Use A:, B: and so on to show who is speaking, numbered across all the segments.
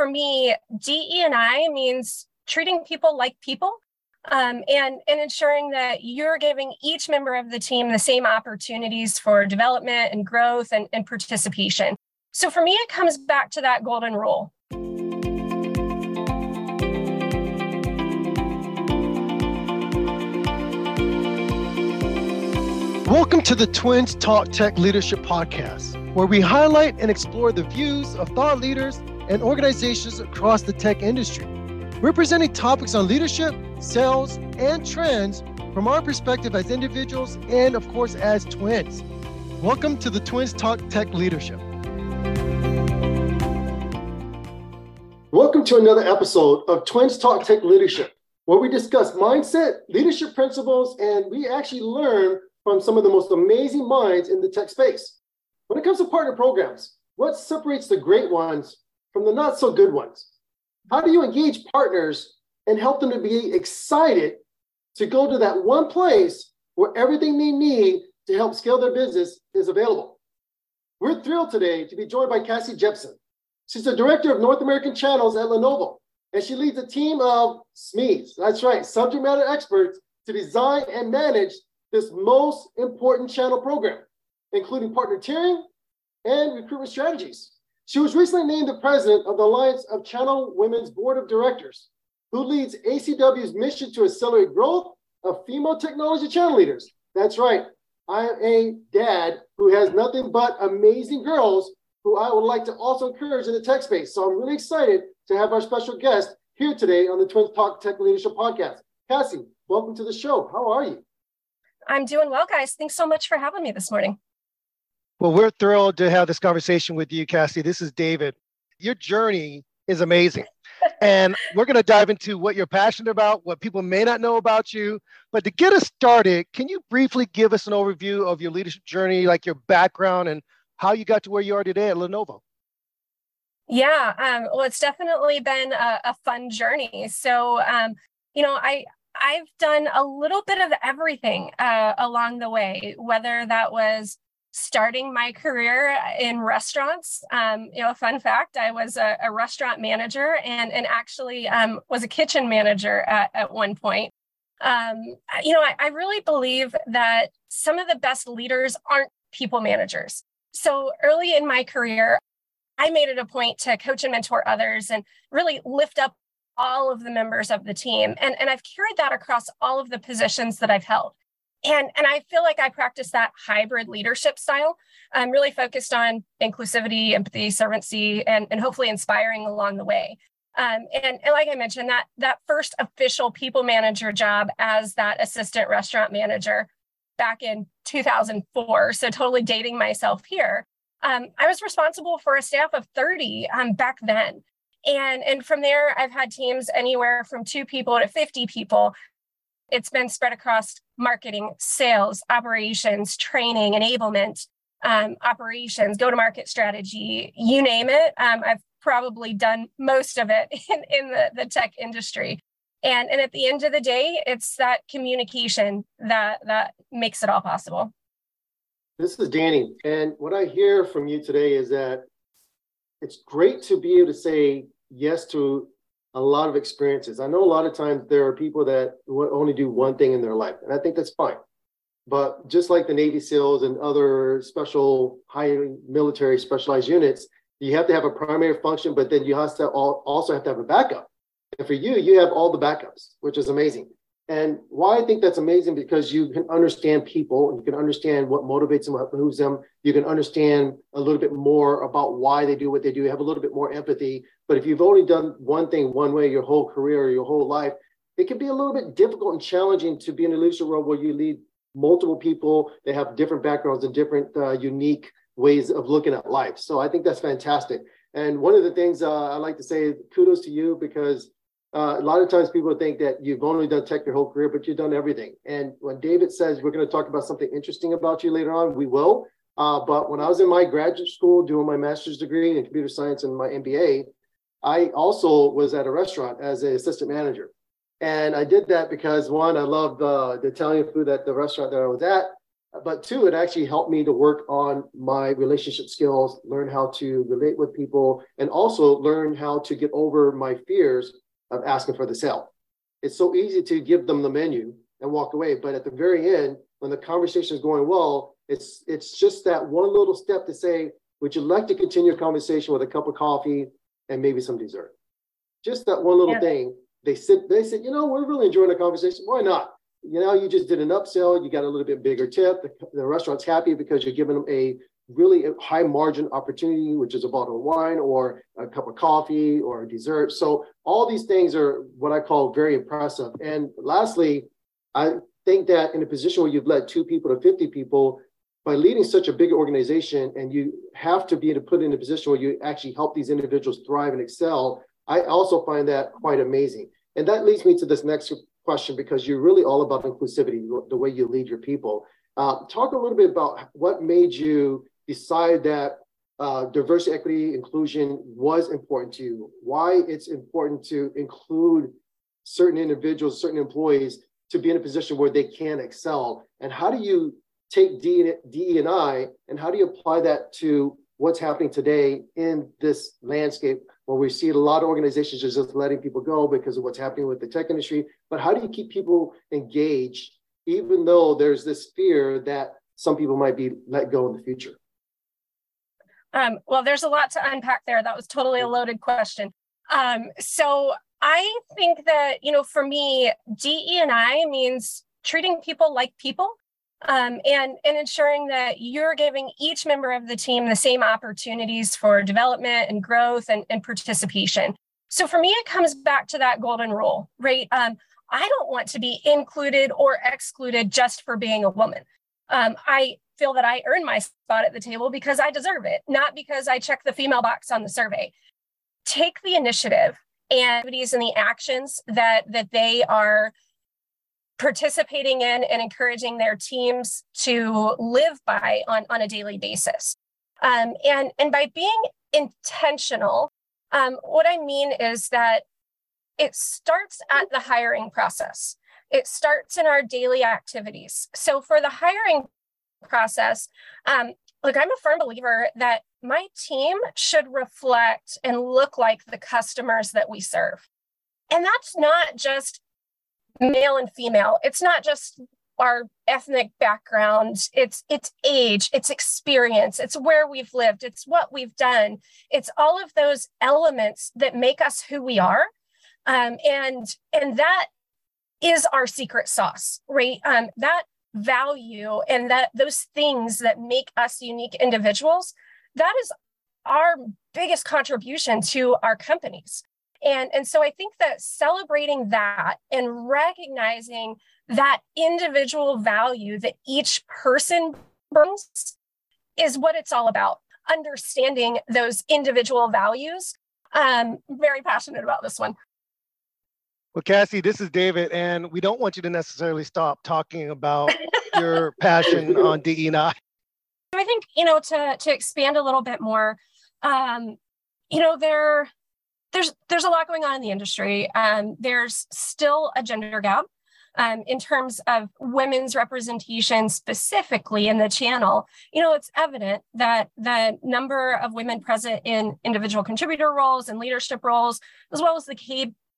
A: for me, DE&I means treating people like people um, and, and ensuring that you're giving each member of the team the same opportunities for development and growth and, and participation. So for me, it comes back to that golden rule.
B: Welcome to the Twins Talk Tech Leadership Podcast, where we highlight and explore the views of thought leaders and organizations across the tech industry. We're presenting topics on leadership, sales, and trends from our perspective as individuals and, of course, as twins. Welcome to the Twins Talk Tech Leadership. Welcome to another episode of Twins Talk Tech Leadership, where we discuss mindset, leadership principles, and we actually learn from some of the most amazing minds in the tech space. When it comes to partner programs, what separates the great ones from the not so good ones? How do you engage partners and help them to be excited to go to that one place where everything they need to help scale their business is available? We're thrilled today to be joined by Cassie Jeppson. She's the director of North American channels at Lenovo, and she leads a team of SMEs, that's right, subject matter experts, to design and manage this most important channel program, including partner tiering and recruitment strategies. She was recently named the president of the Alliance of Channel Women's Board of Directors, who leads ACW's mission to accelerate growth of female technology channel leaders. That's right. I am a dad who has nothing but amazing girls who I would like to also encourage in the tech space. So I'm really excited to have our special guest here today on the Twins Talk Tech Leadership Podcast. Cassie, welcome to the show. How are you?
A: I'm doing well, guys. Thanks so much for having me this morning.
B: Well, we're thrilled to have this conversation with you, Cassie. This is David. Your journey is amazing. and we're going to dive into what you're passionate about, what people may not know about you. But to get us started, can you briefly give us an overview of your leadership journey, like your background and how you got to where you are today at Lenovo?
A: Yeah, um, well, it's definitely been a, a fun journey. So, um, you know, I I've done a little bit of everything uh, along the way, whether that was starting my career in restaurants. Um, you know, a fun fact, I was a, a restaurant manager and, and actually um, was a kitchen manager at, at one point. Um, you know, I, I really believe that some of the best leaders aren't people managers. So early in my career, I made it a point to coach and mentor others and really lift up all of the members of the team. And, and I've carried that across all of the positions that I've held. And, and I feel like I practice that hybrid leadership style. I'm really focused on inclusivity, empathy, servancy, and, and hopefully inspiring along the way. Um, and, and like I mentioned, that that first official people manager job as that assistant restaurant manager back in 2004, so totally dating myself here. Um, I was responsible for a staff of 30 um, back then. And, and from there, I've had teams anywhere from two people to 50 people. It's been spread across marketing, sales, operations, training, enablement, um, operations, go to market strategy, you name it. Um, I've probably done most of it in, in the, the tech industry. And, and at the end of the day, it's that communication that, that makes it all possible.
B: This is Danny. And what I hear from you today is that it's great to be able to say yes to a lot of experiences. I know a lot of times there are people that only do one thing in their life, and I think that's fine. But just like the Navy SEALs and other special high military specialized units, you have to have a primary function, but then you also have to have a backup. And for you, you have all the backups, which is amazing. And why I think that's amazing because you can understand people, you can understand what motivates them, what moves them. You can understand a little bit more about why they do what they do. You have a little bit more empathy. But if you've only done one thing one way your whole career or your whole life, it can be a little bit difficult and challenging to be in a leadership role where you lead multiple people that have different backgrounds and different uh, unique ways of looking at life. So I think that's fantastic. And one of the things uh, I like to say, kudos to you because uh, a lot of times people think that you've only done tech your whole career, but you've done everything. And when David says we're going to talk about something interesting about you later on, we will. Uh, but when I was in my graduate school doing my master's degree in computer science and my MBA, I also was at a restaurant as an assistant manager. And I did that because one, I loved the Italian food at the restaurant that I was at. but two, it actually helped me to work on my relationship skills, learn how to relate with people, and also learn how to get over my fears of asking for the sale. It's so easy to give them the menu and walk away, but at the very end, when the conversation is going well, it's it's just that one little step to say, would you like to continue a conversation with a cup of coffee and maybe some dessert? Just that one little yeah. thing. They sit, they said, you know, we're really enjoying the conversation. Why not? You know, you just did an upsell, you got a little bit bigger tip. The, the restaurant's happy because you're giving them a really high margin opportunity, which is a bottle of wine or a cup of coffee or a dessert. So all these things are what I call very impressive. And lastly, I think that in a position where you've led two people to 50 people, by leading such a big organization and you have to be to put in a position where you actually help these individuals thrive and excel, I also find that quite amazing. And that leads me to this next question because you're really all about inclusivity, the way you lead your people. Uh, talk a little bit about what made you decide that uh, diversity, equity, inclusion was important to you, why it's important to include certain individuals, certain employees to be in a position where they can excel, and how do you take DE and how do you apply that to what's happening today in this landscape where we see a lot of organizations just letting people go because of what's happening with the tech industry. But how do you keep people engaged, even though there's this fear that some people might be let go in the future?
A: Um, well, there's a lot to unpack there. That was totally a loaded question. Um, so I think that, you know, for me, DE and I means treating people like people um, and, and ensuring that you're giving each member of the team the same opportunities for development and growth and, and participation. So for me, it comes back to that golden rule, right? Um, I don't want to be included or excluded just for being a woman. Um, I feel that I earn my spot at the table because I deserve it, not because I check the female box on the survey. Take the initiative and activities and the actions that that they are participating in and encouraging their teams to live by on, on a daily basis. Um, and, and by being intentional, um, what I mean is that it starts at the hiring process. It starts in our daily activities. So for the hiring process, um, look, I'm a firm believer that my team should reflect and look like the customers that we serve. And that's not just male and female. It's not just our ethnic background. It's it's age it's experience it's where we've lived it's what we've done. It's all of those elements that make us who we are. Um, and and that is our secret sauce right? Um, that value and that those things that make us unique individuals that is our biggest contribution to our companies and, and so I think that celebrating that and recognizing that individual value that each person brings is what it's all about. Understanding those individual values. Um, very passionate about this one.
C: Well, Cassie, this is David, and we don't want you to necessarily stop talking about your passion on DE&I.
A: I think you know to to expand a little bit more. Um, you know, there there's there's a lot going on in the industry. Um, there's still a gender gap um, in terms of women's representation specifically in the channel. You know, it's evident that the number of women present in individual contributor roles and leadership roles, as well as the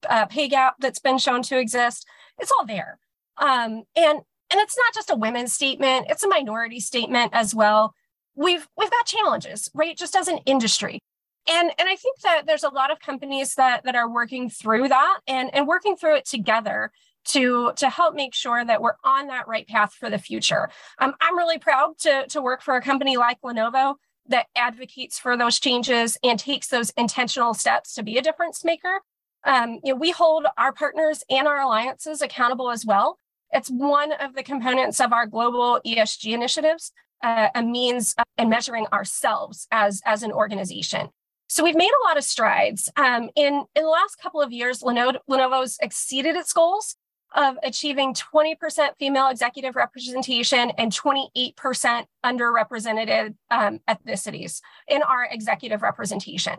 A: uh, pay gap that's been shown to exist, it's all there. Um, and and it's not just a women's statement; it's a minority statement as well. We've we've got challenges, right? Just as an industry and and i think that there's a lot of companies that that are working through that and and working through it together to to help make sure that we're on that right path for the future um, i'm really proud to to work for a company like lenovo that advocates for those changes and takes those intentional steps to be a difference maker um, you know, we hold our partners and our alliances accountable as well it's one of the components of our global esg initiatives uh, a means in measuring ourselves as as an organization so we've made a lot of strides. Um, in, in the last couple of years, Lenovo, Lenovo's exceeded its goals of achieving 20% female executive representation and 28% underrepresented um, ethnicities in our executive representation.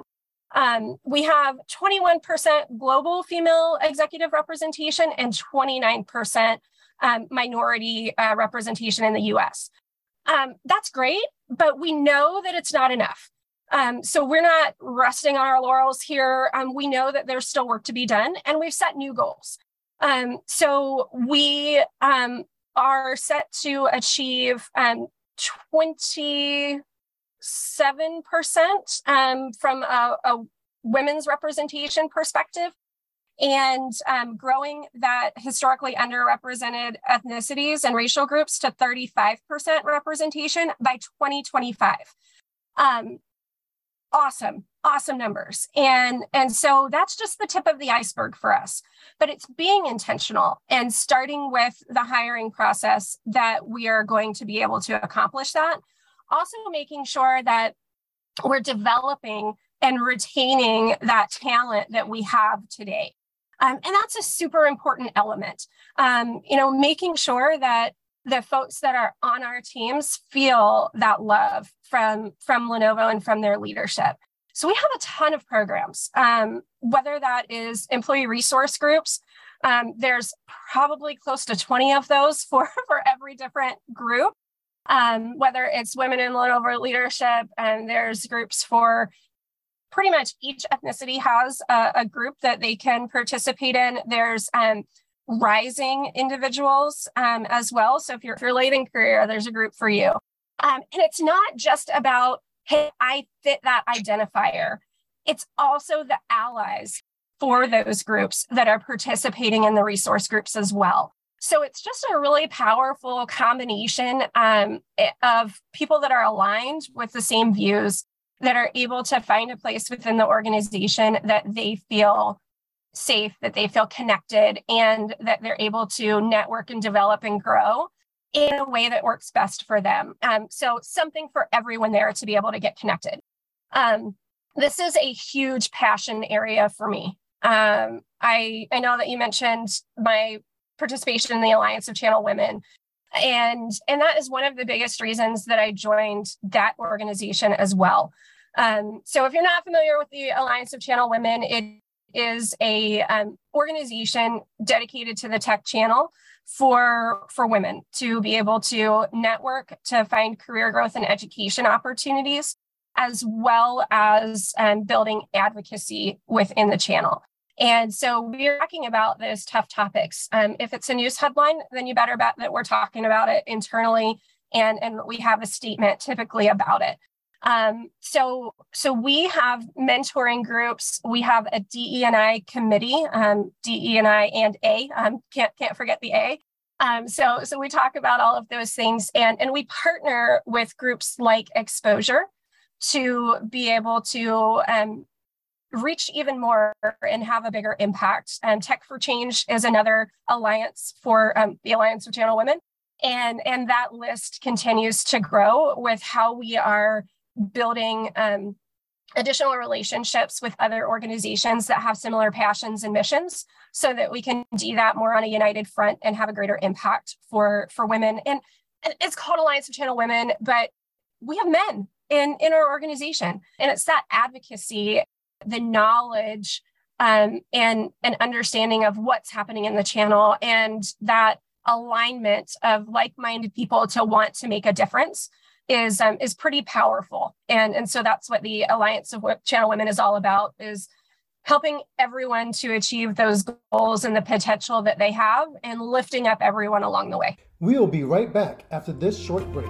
A: Um, we have 21% global female executive representation and 29% um, minority uh, representation in the US. Um, that's great, but we know that it's not enough. Um, so we're not resting on our laurels here. Um, we know that there's still work to be done, and we've set new goals. Um, so we are set to achieve 27% um, from a, a, women's representation perspective. And um, growing that historically underrepresented ethnicities and racial groups to 35% representation by 2025. Um, awesome awesome numbers. And and so that's just the tip of the iceberg for us. But it's being intentional and starting with the hiring process that we are going to be able to accomplish that also making sure that we're developing and retaining that talent that we have today um, and that's a super important element um, you know making sure that the folks that are on our teams feel that love from from Lenovo and from their leadership. So we have a ton of programs, um, whether that is employee resource groups. Um, there's probably close to 20 of those for, for every different group, um, whether it's women in leadership, and there's groups for pretty much each ethnicity has a, a group that they can participate in. There's um, rising individuals um, as well. So if you're, if you're late in career, there's a group for you. Um, and it's not just about, hey, I fit that identifier. It's also the allies for those groups that are participating in the resource groups as well. So it's just a really powerful combination um, of people that are aligned with the same views that are able to find a place within the organization that they feel safe, that they feel connected, and that they're able to network and develop and grow in a way that works best for them. Um, so, something for everyone there to be able to get connected. Um, this is a huge passion area for me. Um, I, I know that you mentioned my participation in the Alliance of Channel Women. And, and that is one of the biggest reasons that I joined that organization as well. Um, so if you're not familiar with the Alliance of Channel Women, it is a um, organization dedicated to the tech channel for for women to be able to network to find career growth and education opportunities as well as um, building advocacy within the channel and so we're talking about those tough topics um, if it's a news headline then you better bet that we're talking about it internally and and we have a statement typically about it um, so, so we have mentoring groups. We have a DE&I committee, um, DE&I and A. Um, can't can't forget the A. Um, so, so we talk about all of those things, and and we partner with groups like Exposure to be able to um, reach even more and have a bigger impact. And Tech for Change is another alliance for um, the Alliance of Channel Women. And, and that list continues to grow with how we are building um, additional relationships with other organizations that have similar passions and missions so that we can do that more on a united front and have a greater impact for for women and, and it's called alliance of channel women but we have men in in our organization and it's that advocacy the knowledge um, and an understanding of what's happening in the channel and that alignment of like-minded people to want to make a difference is um, is pretty powerful. And and so that's what the alliance of channel women is all about is helping everyone to achieve those goals and the potential that they have and lifting up everyone along the way.
B: We will be right back after this short break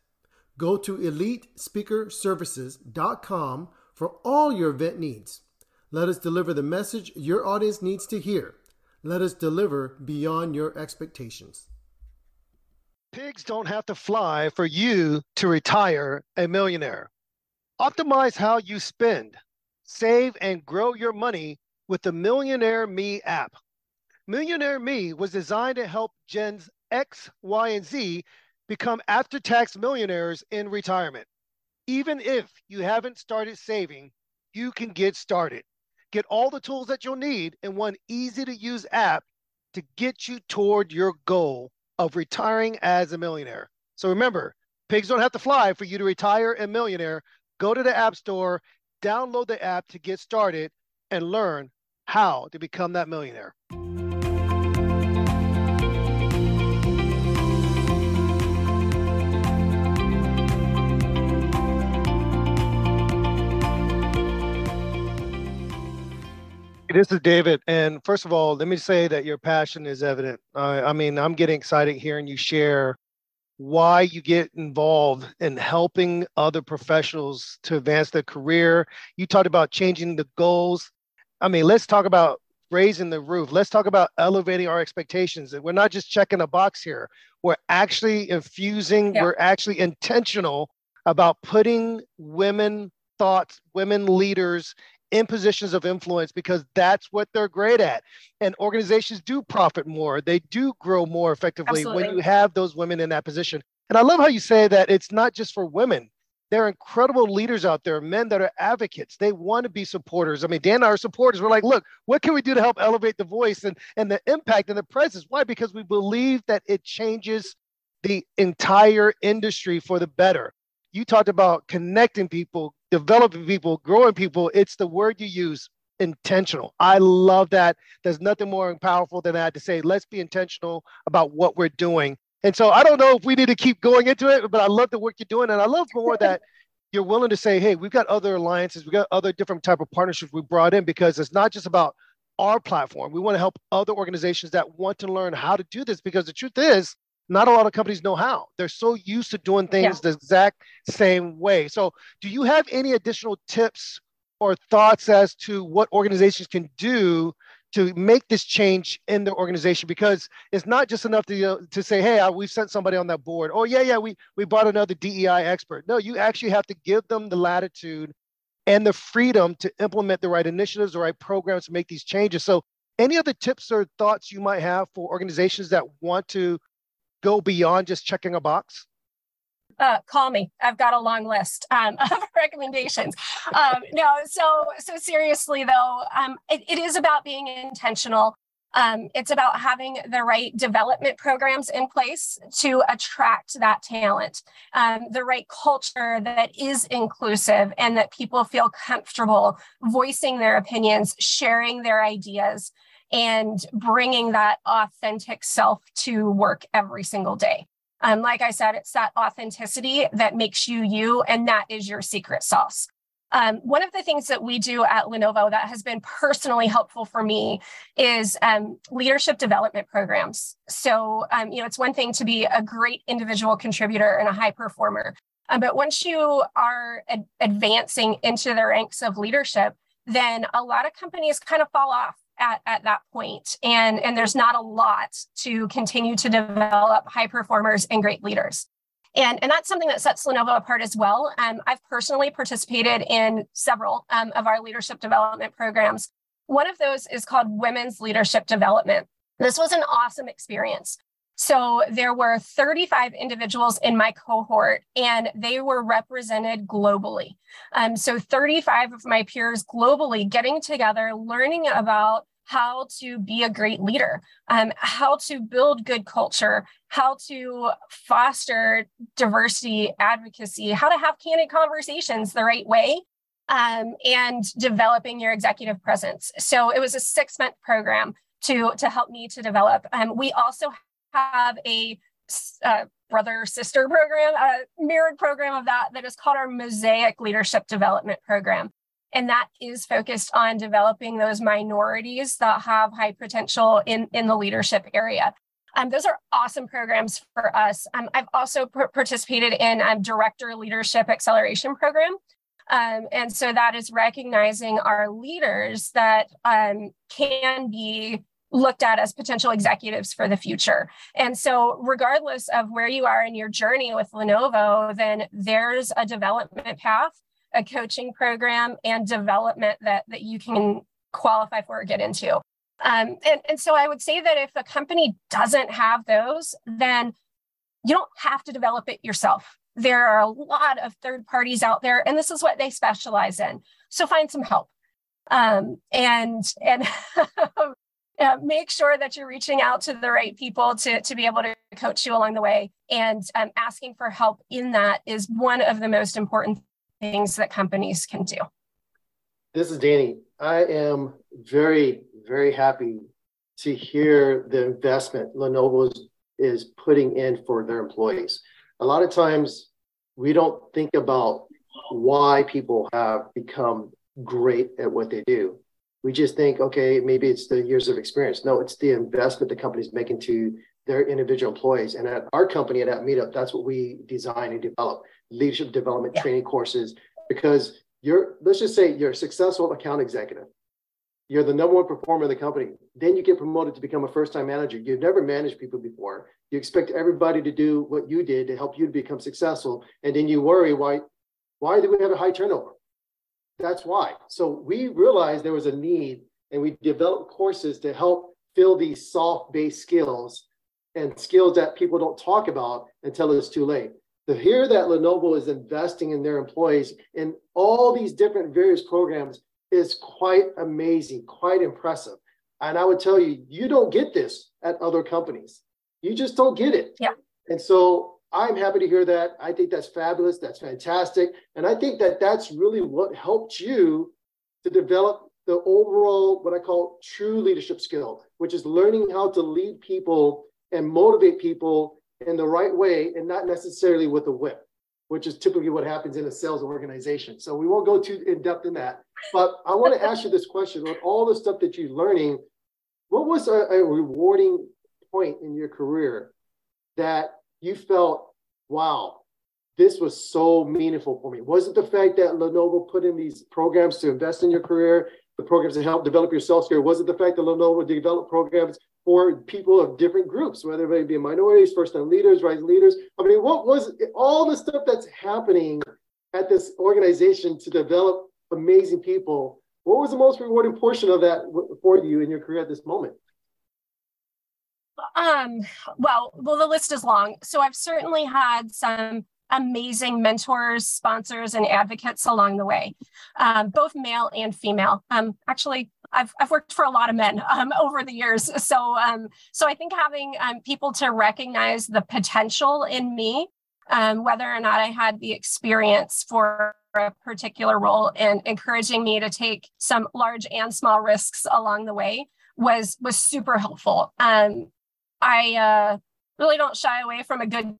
B: Go to elitespeakerservices.com for all your event needs. Let us deliver the message your audience needs to hear. Let us deliver beyond your expectations. Pigs don't have to fly for you to retire a millionaire. Optimize how you spend, save, and grow your money with the Millionaire Me app. Millionaire Me was designed to help Gens X, Y, and Z become after tax millionaires in retirement. Even if you haven't started saving, you can get started. Get all the tools that you'll need in one easy to use app to get you toward your goal of retiring as a millionaire. So remember, pigs don't have to fly for you to retire a millionaire. Go to the App Store, download the app to get started, and learn how to become that millionaire. This is David. And first of all, let me say that your passion is evident. Uh, I mean, I'm getting excited hearing you share why you get involved in helping other professionals to advance their career. You talked about changing the goals. I mean, let's talk about raising the roof. Let's talk about elevating our expectations. We're not just checking a box here. We're actually infusing, yeah. we're actually intentional about putting women thoughts, women leaders in positions of influence because that's what they're great at. And organizations do profit more, they do grow more effectively Absolutely. when you have those women in that position. And I love how you say that it's not just for women. There are incredible leaders out there, men that are advocates. They want to be supporters. I mean, Dan and I are supporters. We're like, look, what can we do to help elevate the voice and, and the impact and the presence? Why? Because we believe that it changes the entire industry for the better. You talked about connecting people, developing people, growing people, it's the word you use intentional. I love that. There's nothing more powerful than that to say, let's be intentional about what we're doing. And so I don't know if we need to keep going into it, but I love the work you're doing. And I love more that you're willing to say, hey, we've got other alliances, we've got other different type of partnerships we brought in because it's not just about our platform. We want to help other organizations that want to learn how to do this because the truth is, not a lot of companies know how. They're so used to doing things yeah. the exact same way. So, do you have any additional tips or thoughts as to what organizations can do to make this change in the organization? Because it's not just enough to, you know, to say, hey, we've sent somebody on that board. Oh, yeah, yeah, we, we brought another DEI expert. No, you actually have to give them the latitude and the freedom to implement the right initiatives, the right programs to make these changes. So, any other tips or thoughts you might have for organizations that want to go beyond just checking a box?
A: Uh, call me. I've got a long list um, of recommendations. Um, no, so so seriously though, um, it, it is about being intentional. Um, it's about having the right development programs in place to attract that talent, um, the right culture that is inclusive and that people feel comfortable voicing their opinions, sharing their ideas, and bringing that authentic self to work every single day. Um, like I said, it's that authenticity that makes you you, and that is your secret sauce. Um, one of the things that we do at Lenovo that has been personally helpful for me is um, leadership development programs. So, um, you know, it's one thing to be a great individual contributor and a high performer, um, but once you are ad- advancing into the ranks of leadership, then a lot of companies kind of fall off at, at that point. And and there's not a lot to continue to develop high performers and great leaders. And and that's something that sets lenovo apart as well. Um, i've personally participated in several um, of our leadership development programs. One of those is called women's leadership development. This was an awesome experience. So there were 35 individuals in my cohort, and they were represented globally. Um, so 35 of my peers globally getting together, learning about how to be a great leader, um, how to build good culture, how to foster diversity, advocacy, how to have candid conversations the right way, um, and developing your executive presence. So it was a six month program to, to help me to develop. Um, we also have a uh, brother sister program, a mirrored program of that that is called our Mosaic Leadership Development Program. And that is focused on developing those minorities that have high potential in, in the leadership area. Um, those are awesome programs for us. Um, I've also p- participated in um, Director Leadership Acceleration Program. Um, and so that is recognizing our leaders that um, can be looked at as potential executives for the future. And so, regardless of where you are in your journey with Lenovo, then there's a development path, a coaching program, and development that, that you can qualify for or get into. Um, and, and so, I would say that if a company doesn't have those, then you don't have to develop it yourself. There are a lot of third parties out there, and this is what they specialize in. So, find some help. Um, and and make sure that you're reaching out to the right people to, to be able to coach you along the way. And um, asking for help in that is one of the most important things that companies can do.
B: This is Danny. I am very, very happy to hear the investment Lenovo is, putting in for their employees. A lot of times we don't think about why people have become great at what they do we just think, okay, maybe it's the years of experience. No, it's the investment the company's making to their individual employees. And at our company at AppMeetup, that's what we design and develop leadership development yeah. training courses because you're, let's just say you're a successful account executive. You're the number one performer in the company. Then you get promoted to become a first time manager. You've never managed people before. You expect everybody to do what you did to help you to become successful. And then you worry why, why do we have a high turnover? That's why. So we realized there was a need and we developed courses to help fill these soft based skills and skills that people don't talk about until it's too late. To hear that Lenovo is investing in their employees in all these different various programs is quite amazing, quite impressive. And I would tell you, you don't get this at other companies. You just don't get it.
A: Yeah.
B: And so I'm happy to hear that. I think that's fabulous. That's fantastic. And I think that that's really what helped you to develop the overall, what I call true leadership skill, which is learning how to lead people and motivate people in the right way and not necessarily with a whip, which is typically what happens in a sales organization. So we won't go too in depth in that. But I want to ask you this question with all the stuff that you're learning, what was a, a rewarding point in your career that you felt, wow, this was so meaningful for me? Was it the fact that Lenovo put in these programs to invest in your career, the programs to help develop your self care? Was it the fact that Lenovo developed programs for people of different groups, whether they be minorities, first time leaders, rising leaders? I mean, what was all the stuff that's happening at this organization to develop amazing people? What was the most rewarding portion of that for you in your career at this moment?
A: Um, well, well, the list is long. So I've certainly had some amazing mentors, sponsors, and advocates along the way, um, both male and female. Um, actually, I've, I've worked for a lot of men um, over the years. So, um, so I think having um, people to recognize the potential in me, um, whether or not I had the experience for a particular role and encouraging me to take some large and small risks along the way was was super helpful. Um, I uh, really don't shy away from a good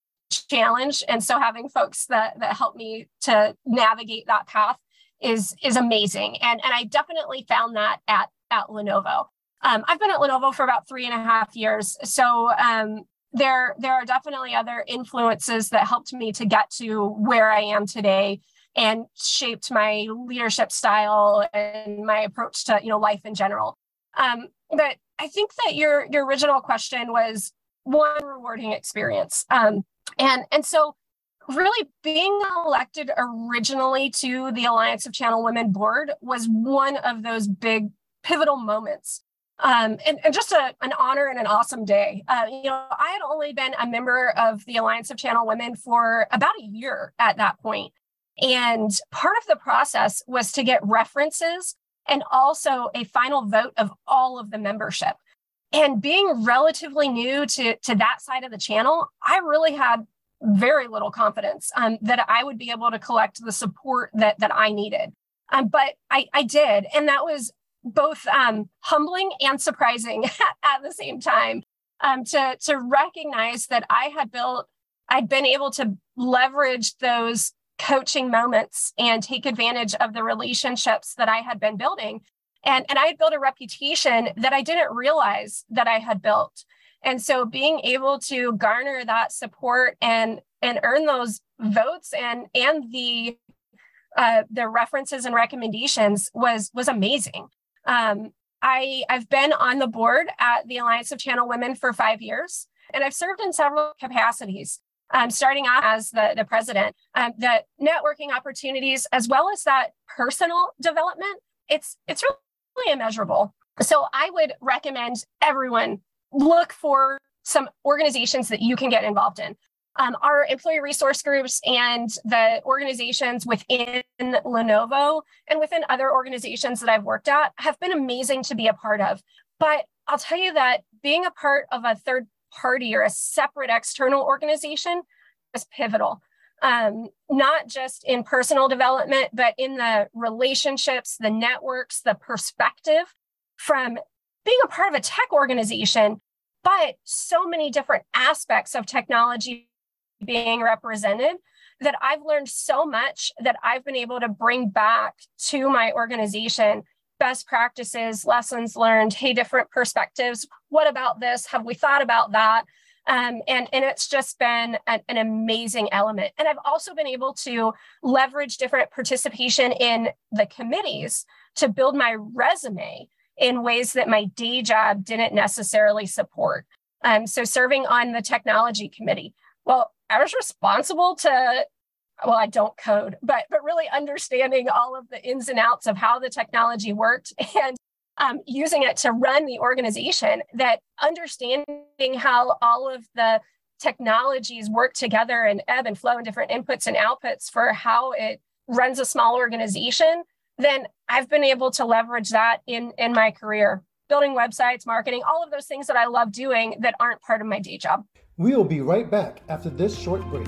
A: challenge, and so having folks that that help me to navigate that path is is amazing. And and I definitely found that at at Lenovo. Um, I've been at Lenovo for about three and a half years, so um, there there are definitely other influences that helped me to get to where I am today and shaped my leadership style and my approach to you know life in general. Um, but I think that your your original question was one rewarding experience. Um, and and so really being elected originally to the Alliance of Channel Women board was one of those big pivotal moments. Um, and, and, just a, an honor and an awesome day. Uh, you know, I had only been a member of the Alliance of Channel Women for about a year at that point. And part of the process was to get references and also a final vote of all of the membership. And being relatively new to, to that side of the channel, I really had very little confidence um, that I would be able to collect the support that, that I needed. Um, but I, I did. And that was both um, humbling and surprising at the same time um, to, to recognize that I had built, I'd been able to leverage those coaching moments and take advantage of the relationships that I had been building. And, and I had built a reputation that I didn't realize that I had built. And so being able to garner that support and and earn those votes and and the uh, the references and recommendations was was amazing. Um, I I've been on the board at the Alliance of Channel Women for five years, and I've served in several capacities. Um, starting off as the, the president, um, the networking opportunities as well as that personal development, it's it's really immeasurable. So I would recommend everyone look for some organizations that you can get involved in. Um, our employee resource groups and the organizations within Lenovo and within other organizations that I've worked at have been amazing to be a part of. But I'll tell you that being a part of a third party or a separate external organization is pivotal. Um, not just in personal development, but in the relationships, the networks, the perspective from being a part of a tech organization, but so many different aspects of technology being represented that I've learned so much that I've been able to bring back to my organization best practices, lessons learned, hey, different perspectives. What about this? Have we thought about that? Um, and, and it's just been an, an amazing element. And I've also been able to leverage different participation in the committees to build my resume in ways that my day job didn't necessarily support. Um, so serving on the technology committee. Well, I was responsible to well i don't code but but really understanding all of the ins and outs of how the technology worked and um, using it to run the organization that understanding how all of the technologies work together and ebb and flow and different inputs and outputs for how it runs a small organization then i've been able to leverage that in in my career building websites marketing all of those things that i love doing that aren't part of my day job
B: we will be right back after this short break.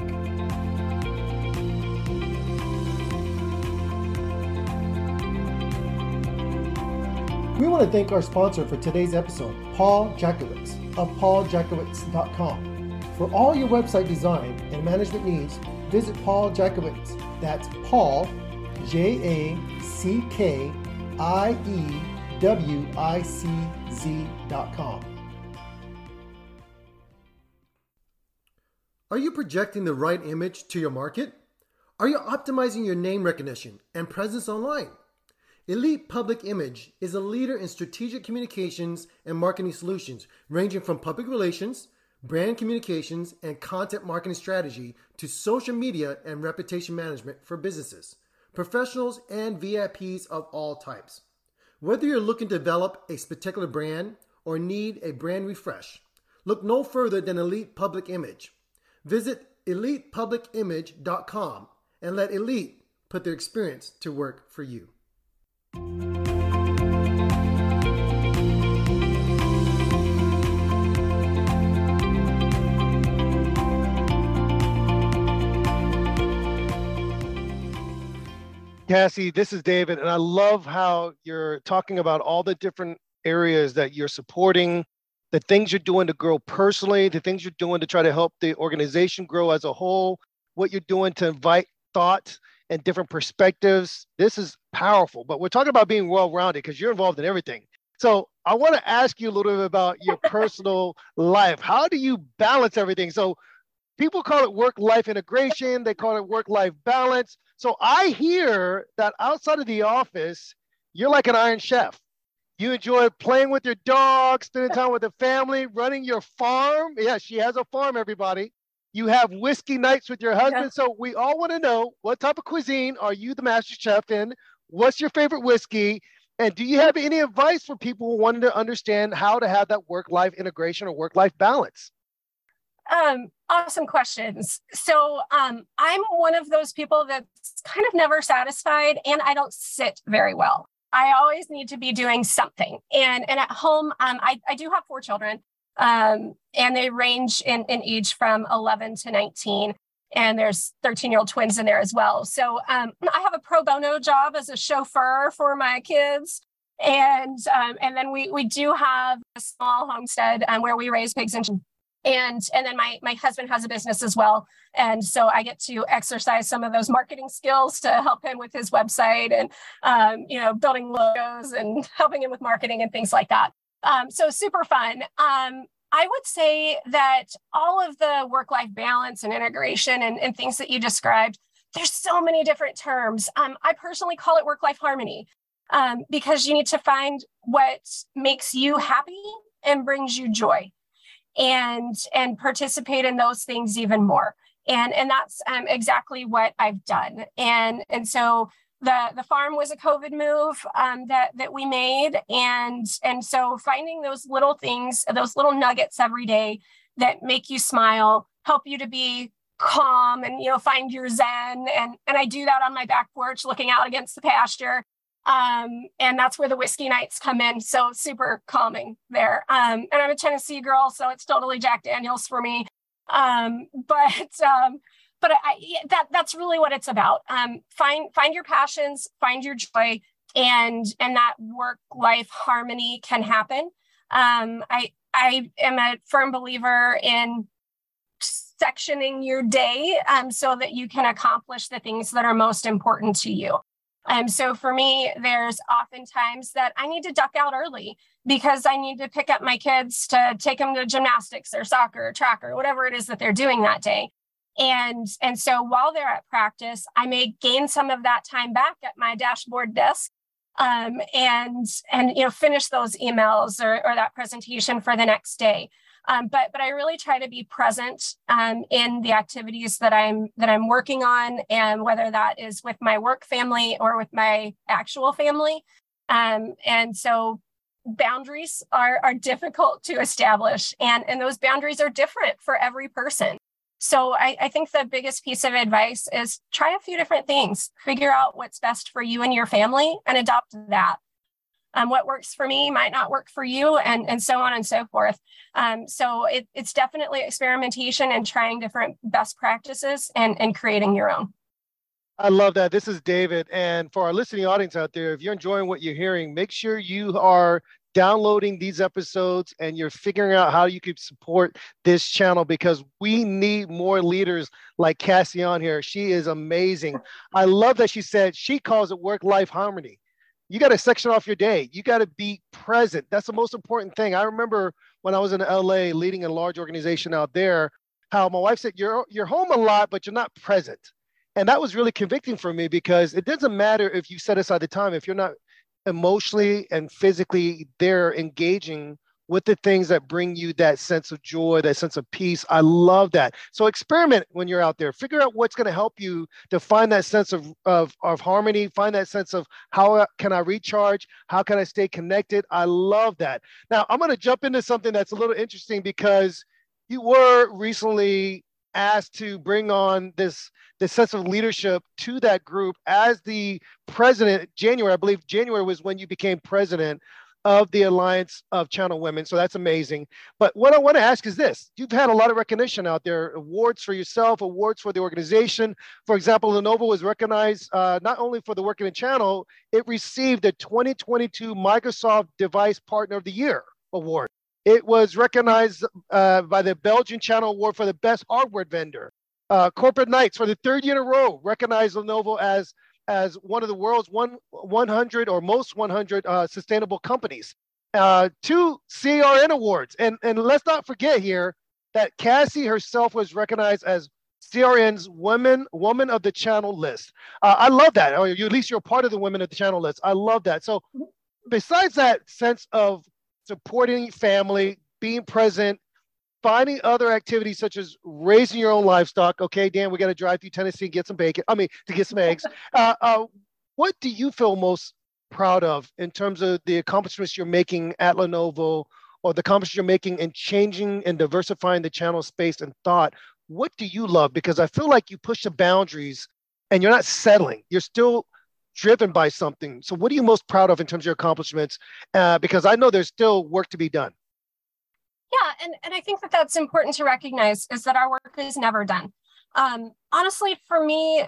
B: We want to thank our sponsor for today's episode, Paul Jackiewicz of pauljackiewicz.com. For all your website design and management needs, visit Paul Jackiewicz. That's Paul, J A C K I E W I C Z.com. Are you projecting the right image to your market? Are you optimizing your name recognition and presence online? Elite Public Image is a leader in strategic communications and marketing solutions, ranging from public relations, brand communications, and content marketing strategy to social media and reputation management for businesses, professionals, and VIPs of all types. Whether you're looking to develop a particular brand or need a brand refresh, look no further than Elite Public Image. Visit elitepublicimage.com and let Elite put their experience to work for you.
D: Cassie, this is David, and I love how you're talking about all the different areas that you're supporting the things you're doing to grow personally, the things you're doing to try to help the organization grow as a whole, what you're doing to invite thought and different perspectives. This is powerful, but we're talking about being well rounded because you're involved in everything. So I want to ask you a little bit about your personal life. How do you balance everything? So people call it work life integration, they call it work life balance. So I hear that outside of the office, you're like an iron chef. You enjoy playing with your dog, spending time with the family, running your farm. Yeah, she has a farm, everybody. You have whiskey nights with your husband. Yeah. So we all want to know what type of cuisine are you the master chef in? What's your favorite whiskey? And do you have any advice for people wanting to understand how to have that work life integration or work life balance?
A: Um, awesome questions. So um, I'm one of those people that's kind of never satisfied and I don't sit very well. I always need to be doing something. And, and at home, um, I, I do have four children, um, and they range in, in age from 11 to 19. And there's 13 year old twins in there as well. So um, I have a pro bono job as a chauffeur for my kids. And um, and then we we do have a small homestead um, where we raise pigs and and and then my my husband has a business as well. And so i get to exercise some of those marketing skills to help him with his website and um, you know building logos and helping him with marketing and things like that. Um, so super fun. Um, I would say that all of the work life balance and integration and, and, things that you described, there's so many different terms. Um, I personally call it work life harmony um, because you need to find what makes you happy and brings you joy and and participate in those things even more. And and that's um, exactly what i've done. And and so the the farm was a covid move um, that that we made. And and so finding those little things those little nuggets every day that make you smile help you to be calm and you know find your zen. And and i do that on my back porch looking out against the pasture um, and that's where the whiskey nights come in. So super calming there. Um, and I'm a Tennessee girl, so it's totally Jack Daniels for me. Um, but um, but I, that that's really what it's about. Um, find find your passions, find your joy, and and that work life harmony can happen. Um, I I am a firm believer in sectioning your day so that you can accomplish the things that are most important to you. Um, so for me, there's oftentimes that I need to duck out early because I need to pick up my kids to take them to gymnastics or soccer or track or whatever it is that they're doing that day. And, and so while they're at practice, I may gain some of that time back at my dashboard desk um, and, and, you know, finish those emails or, or that presentation for the next day. Um, but but I really try to be present um, in the activities that I'm that I'm working on, and whether that is with my work family or with my actual family. Um, and so boundaries are are difficult to establish, and and those boundaries are different for every person. So I, I think the biggest piece of advice is try a few different things, figure out what's best for you and your family, and adopt that um, what works for me might not work for you and, and so on and so forth um, so it, it's definitely experimentation and trying different best practices and, and creating your own
B: I love that. This is David. And for our listening audience out there, if you're enjoying what you're hearing, make sure you are downloading these episodes and you're figuring out how you could support this channel because we need more leaders like Cassie on here. She is amazing. I love that she said she calls it work life harmony you got to section off your day. You got to be present. That's the most important thing. I remember when I was in LA leading a large organization out there, how my wife said, You're you're home a lot, but you're not present. And that was really convicting for me because it doesn't matter if you set aside the time, if you're not emotionally and physically there engaging with the things that bring you that sense of joy, that sense of peace. I love that. So experiment when you're out there. Figure out what's going to help you to find that sense of, of, of harmony, find that sense of how can I recharge? How can I stay connected? I love that. Now, I'm going to jump into something that's a little interesting because you were recently asked to bring on this this sense of leadership to that group as the president january i believe january was when you became president of the Alliance of Channel Women. So that's amazing. But what I want to ask is this you've had a lot of recognition out there awards for yourself, awards for the organization. For example, Lenovo was recognized uh, not only for the work in the channel, it received the 2022 Microsoft Device Partner of the Year award. It was recognized uh, by the Belgian Channel Award for the best hardware vendor. Uh, Corporate Knights, for the third year in a row, recognized Lenovo as as one of the world's one, 100 or most 100 uh, sustainable companies. Uh, two CRN awards. And, and let's not forget here that Cassie herself was recognized as CRN's women woman of the channel list. Uh, I love that. Or you, at least you're part of the women of the channel list. I love that. So besides that sense of supporting family, being present, finding other activities such as raising your own livestock. Okay, Dan, we got to drive through Tennessee and get some bacon. I mean, to get some eggs. Uh, uh, what do you feel most proud of in terms of the accomplishments you're making at Lenovo or the accomplishments you're making in changing and diversifying the channel space and thought? What do you love? Because I feel like you push the boundaries and you're not settling. You're still driven by something. So, what are you most proud of in terms of your accomplishments? Uh, because I know there's still work to be done.
A: Yeah, and, and I think that that's important to recognize is that our work is never done. Um, honestly, for me,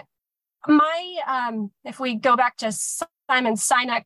A: my um, if we go back to Simon Sinek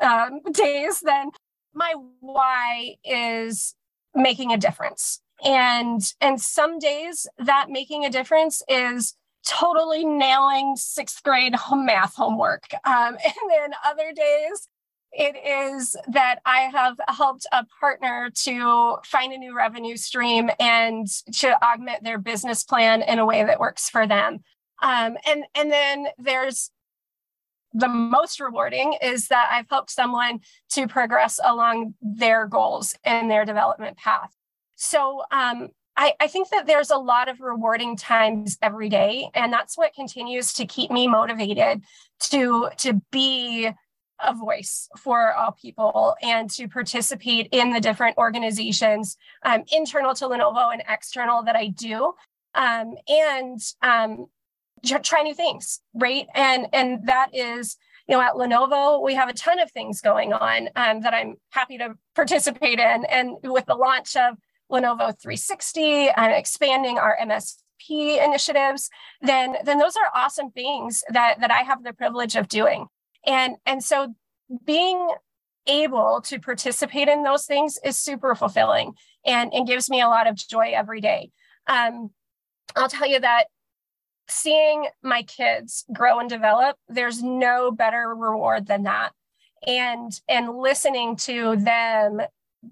A: um, days, then my why is making a difference. And and some days that making a difference is totally nailing sixth grade math homework. Um, and then other days it is that I have helped a partner to find a new revenue stream and to augment their business plan in a way that works for them. Um, and and then there's the most rewarding is that I've helped someone to progress along their goals and their development path. So um, I, I think that there's a lot of rewarding times every day, and that's what continues to keep me motivated to to be a voice for all people and to participate in the different organizations, um, internal to Lenovo and external that I do, um, and um, try new things, right? And and that is, you know, at Lenovo we have a ton of things going on um, that I'm happy to participate in, and with the launch of Lenovo 360 and expanding our MSP initiatives, then then those are awesome things that that I have the privilege of doing. And, and so being able to participate in those things is super fulfilling and, and gives me a lot of joy every day. Um, I'll tell you that seeing my kids grow and develop, there's no better reward than that. And and listening to them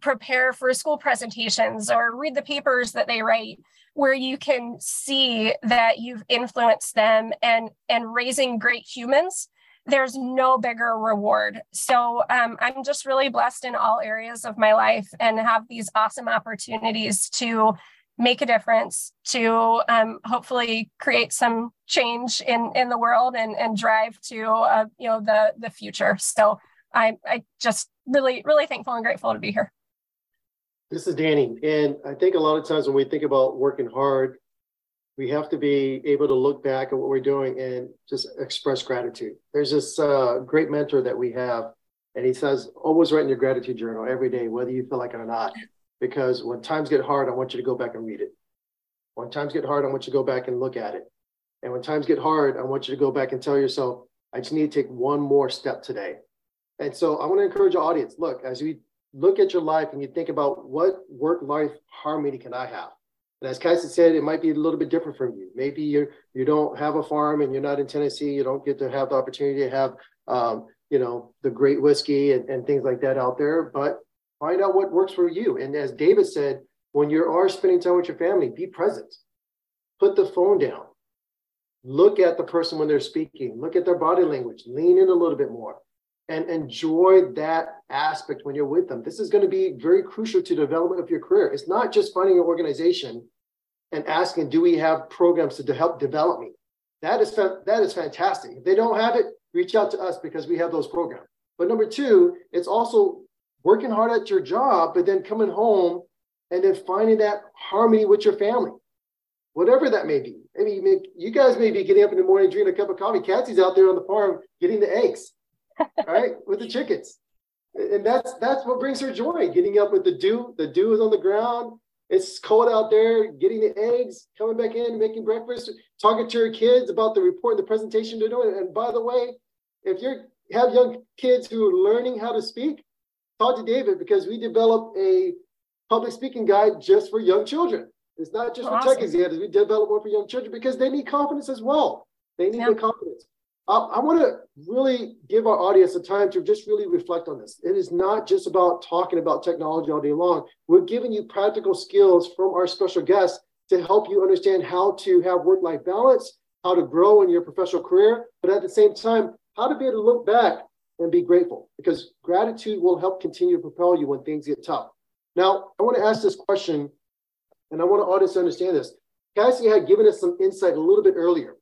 A: prepare for school presentations or read the papers that they write where you can see that you've influenced them and and raising great humans there's no bigger reward. So um, I'm just really blessed in all areas of my life and have these awesome opportunities to make a difference, to um, hopefully create some change in in the world and and drive to uh, you know the the future. So I I just really really thankful and grateful to be here.
B: This is Danny, and I think a lot of times when we think about working hard, we have to be able to look back at what we're doing and just express gratitude. There's this uh, great mentor that we have, and he says, always write in your gratitude journal every day, whether you feel like it or not. Because when times get hard, I want you to go back and read it. When times get hard, I want you to go back and look at it. And when times get hard, I want you to go back and tell yourself, I just need to take one more step today. And so I want to encourage our audience look, as we look at your life and you think about what work life harmony can I have? And as Cassie said, it might be a little bit different from you. Maybe you you don't have a farm and you're not in Tennessee. You don't get to have the opportunity to have um, you know the great whiskey and, and things like that out there. But find out what works for you. And as David said, when you are spending time with your family, be present. Put the phone down. Look at the person when they're speaking. Look at their body language. Lean in a little bit more and enjoy that aspect when you're with them. This is going to be very crucial to development of your career. It's not just finding an organization and asking, do we have programs to help develop me? That is, that is fantastic. If they don't have it, reach out to us because we have those programs. But number two, it's also working hard at your job, but then coming home and then finding that harmony with your family, whatever that may be. I mean, you guys may be getting up in the morning, drinking a cup of coffee. Cassie's out there on the farm getting the eggs right? With the chickens. And that's that's what brings her joy. Getting up with the dew, the dew is on the ground. It's cold out there, getting the eggs, coming back in, making breakfast, talking to your kids about the report, the presentation they're doing. And by the way, if you have young kids who are learning how to speak, talk to David because we developed a public speaking guide just for young children. It's not just awesome. for techies yet, we develop one for young children because they need confidence as well. They need yeah. the confidence. I want to really give our audience the time to just really reflect on this. It is not just about talking about technology all day long. We're giving you practical skills from our special guests to help you understand how to have work life balance, how to grow in your professional career, but at the same time, how to be able to look back and be grateful because gratitude will help continue to propel you when things get tough. Now, I want to ask this question, and I want our audience to understand this. Cassie had given us some insight a little bit earlier.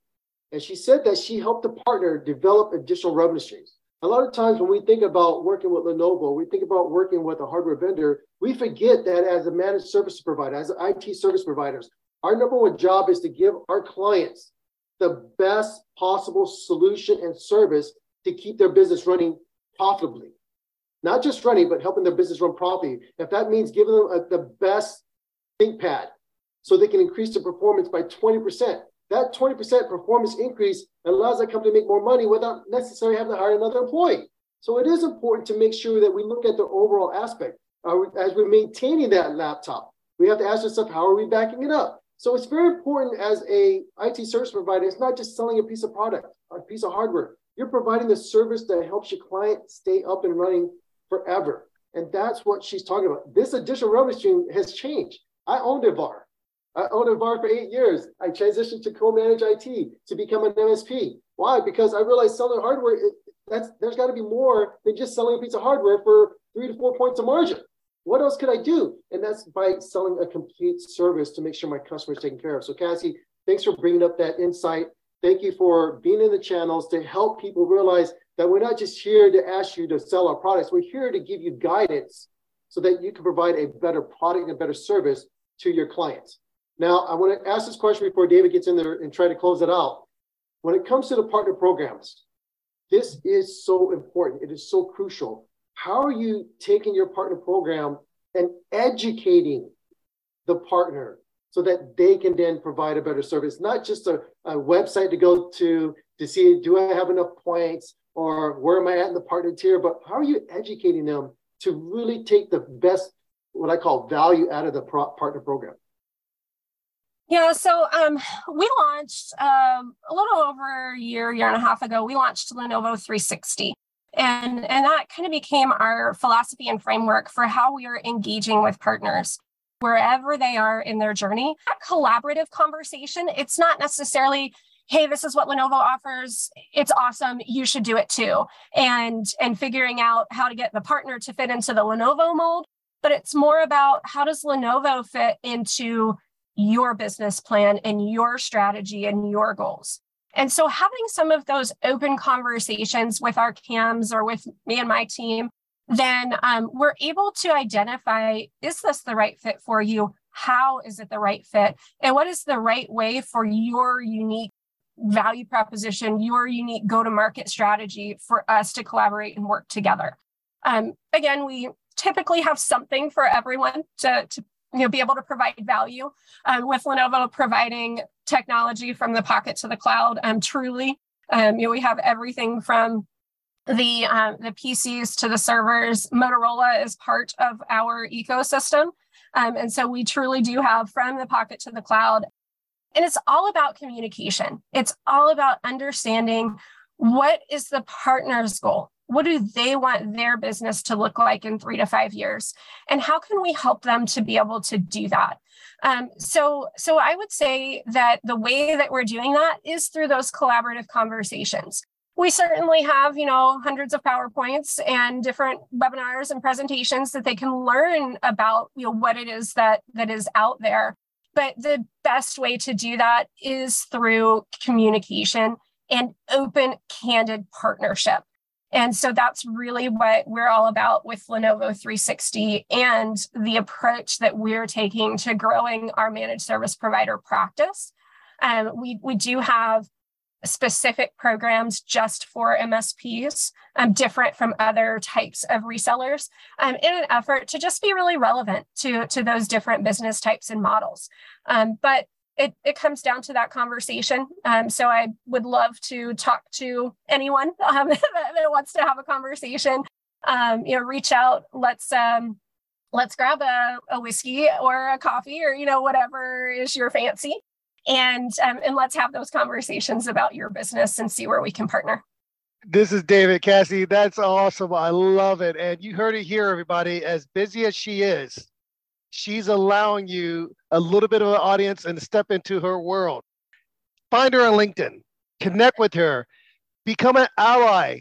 B: And she said that she helped the partner develop additional revenue streams. A lot of times when we think about working with Lenovo, we think about working with a hardware vendor, we forget that as a managed service provider, as IT service providers, our number one job is to give our clients the best possible solution and service to keep their business running profitably. Not just running, but helping their business run profitably. If that means giving them a, the best ThinkPad so they can increase their performance by 20%, that 20% performance increase allows that company to make more money without necessarily having to hire another employee. So it is important to make sure that we look at the overall aspect. We, as we're maintaining that laptop, we have to ask ourselves, how are we backing it up? So it's very important as a IT service provider. It's not just selling a piece of product, a piece of hardware. You're providing the service that helps your client stay up and running forever. And that's what she's talking about. This additional revenue stream has changed. I owned a VAR. I owned a VAR for eight years. I transitioned to co-manage IT to become an MSP. Why? Because I realized selling hardware, it, that's there's got to be more than just selling a piece of hardware for three to four points of margin. What else could I do? And that's by selling a complete service to make sure my customer is taken care of. So Cassie, thanks for bringing up that insight. Thank you for being in the channels to help people realize that we're not just here to ask you to sell our products. We're here to give you guidance so that you can provide a better product and a better service to your clients. Now, I want to ask this question before David gets in there and try to close it out. When it comes to the partner programs, this is so important. It is so crucial. How are you taking your partner program and educating the partner so that they can then provide a better service? Not just a, a website to go to to see do I have enough points or where am I at in the partner tier, but how are you educating them to really take the best, what I call value out of the pro- partner program?
A: Yeah, so um, we launched um, a little over a year, year and a half ago. We launched Lenovo 360, and and that kind of became our philosophy and framework for how we are engaging with partners wherever they are in their journey. That collaborative conversation. It's not necessarily hey this is what lenovo offers it's awesome you should do it too and and figuring out how to get the partner to fit into the lenovo mold but it's more about how does lenovo fit into your business plan and your strategy and your goals. And so having some of those open conversations with our CAMs or with me and my team, then um, we're able to identify is this the right fit for you? How is it the right fit? And what is the right way for your unique value proposition, your unique go to market strategy for us to collaborate and work together? Um, again, we typically have something for everyone to, to you know, be able to provide value um, with Lenovo providing technology from the pocket to the cloud. Um, truly, um, you know, we have everything from the um, the PCs to the servers. Motorola is part of our ecosystem, um, and so we truly do have from the pocket to the cloud. And it's all about communication. It's all about understanding what is the partner's goal what do they want their business to look like in three to five years? And how can we help them to be able to do that? Um, so so i would say that the way that we're doing that is through those collaborative conversations. We certainly have you know hundreds of powerpoints and different webinars and presentations that they can learn about you know what it is that that is out there. But the best way to do that is through communication and open candid partnership and so that's really what we're all about with Lenovo 360 and the approach that we're taking to growing our managed service provider practice. Um, we, we do have specific programs just for MSPs, um, different from other types of resellers, um, in an effort to just be really relevant to, to those different business types and models. Um, but it, it comes down to that conversation. Um, so I would love to talk to anyone um, that, wants to have a conversation. Um, you know, reach out. Let's um, let's grab a, a whiskey or a coffee or you know whatever is your fancy, and um, and let's have those conversations about your business and see where we can partner.
E: This is David Cassie. That's awesome. I love it. And you heard it here, everybody. As busy as she is, she's allowing you a little bit of an audience and step into her world. Find her on LinkedIn, connect with her, become an ally,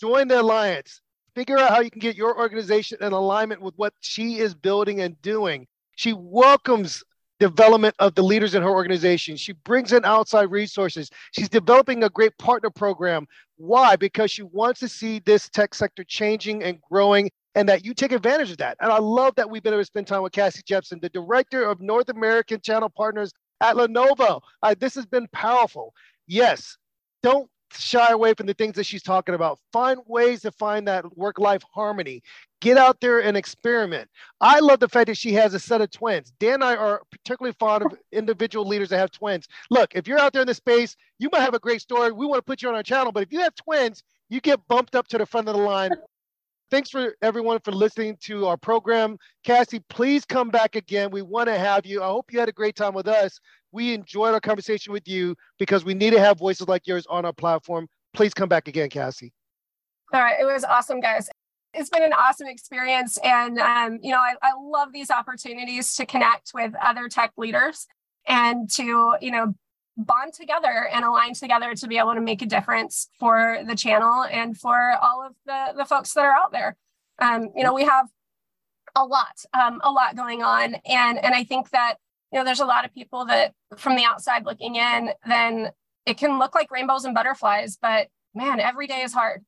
E: join the alliance, figure out how you can get your organization in alignment with what she is building and doing. She welcomes development of the leaders in her organization. She brings in outside resources. She's developing a great partner program. Why? Because she wants to see this tech sector changing and growing and that you take advantage of that. And I love that we've been able to spend time with Cassie Jeppson, the director of North American Channel Partners at Lenovo. Uh, this has been powerful. Yes, don't shy away from the things that she's talking about. Find ways to find that work life harmony. Get out there and experiment. I love the fact that she has a set of twins. Dan and I are particularly fond of individual leaders that have twins. Look, if you're out there in the space, you might have a great story. We want to put you on our channel, but if you have twins, you get bumped up to the front of the line thanks for everyone for listening to our program. Cassie, please come back again. We want to have you. I hope you had a great time with us. We enjoyed our conversation with you because we need to have voices like yours on our platform.
B: please come back again, Cassie.
A: All right. It was awesome, guys. It's been an awesome experience. And, um, you know, I, I love these opportunities to connect with other tech leaders and to, you know, bond together and align together to be able to make a difference for the channel and for all of the, the folks that are out there. Um, you know, we have a lot, um, a lot going on. And, and I think that, you know, there's a lot of people that from the outside looking in, then it can look like rainbows and butterflies, but man, every day is hard.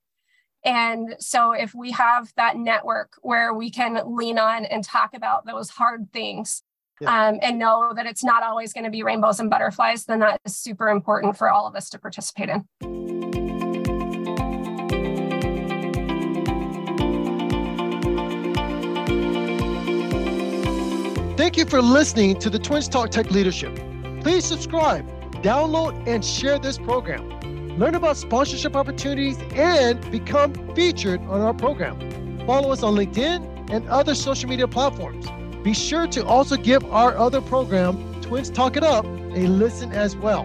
A: And so if we have that network where we can lean on and talk about those hard things, yeah. um, and know that it's not always going to be rainbows and butterflies, then that is super important for all of us to participate in.
B: Thank you for listening to the Twins Talk Tech Leadership. Please subscribe, download, and share this program. Learn about sponsorship opportunities and become featured on our program. Follow us on LinkedIn and other social media platforms. Be sure to also give our other program, Twins Talk It Up, a listen as well.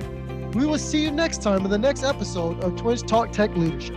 B: We will see you next time in the next episode of Twins Talk Tech Leadership.